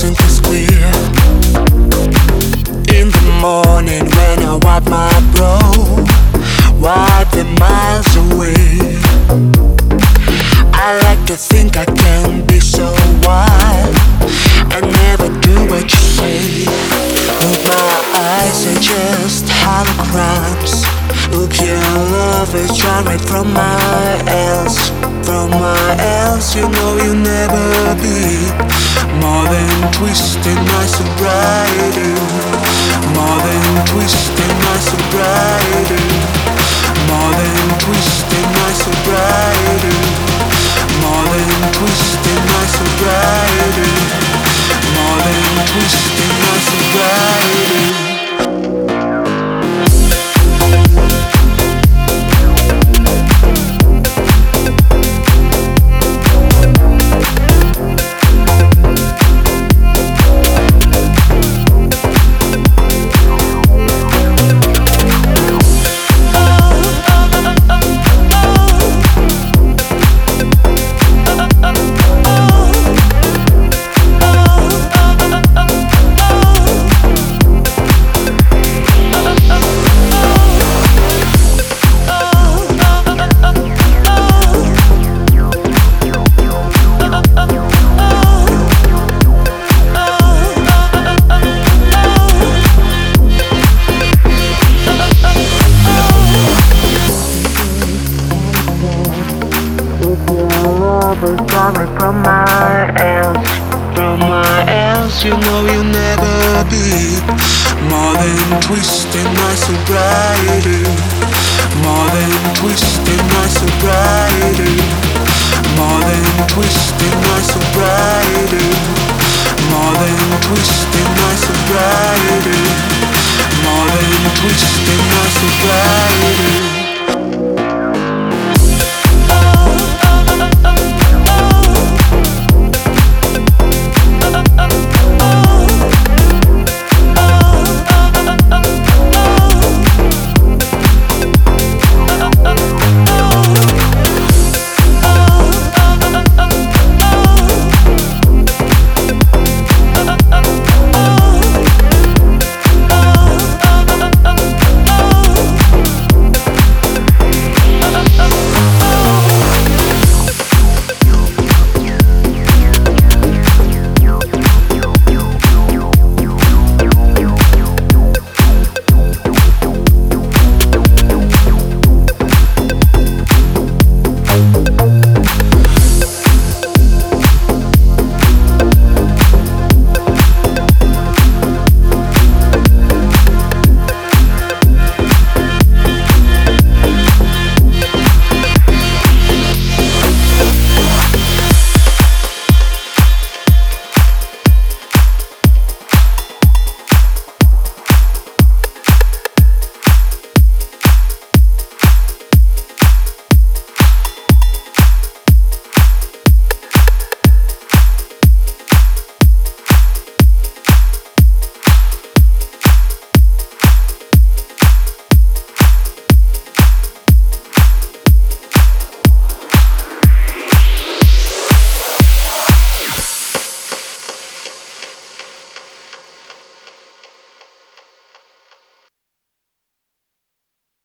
dancing cause we're in the morning when I wipe my brow, wipe the miles away. I like to think I can be so wild. I never do what you say. But my eyes are just holograms. Look, your love is drawn right from my else. From my else, you know you'll never be more than twisting my sobriety, more than twisting my sobriety, more than twisting my sobriety, coming from my ass, from my ass. You know you'll never be more than twisting my sobriety, more than twisting my sobriety, more than twisting my sobriety, more than twisting my sobriety, more than twisting my sobriety.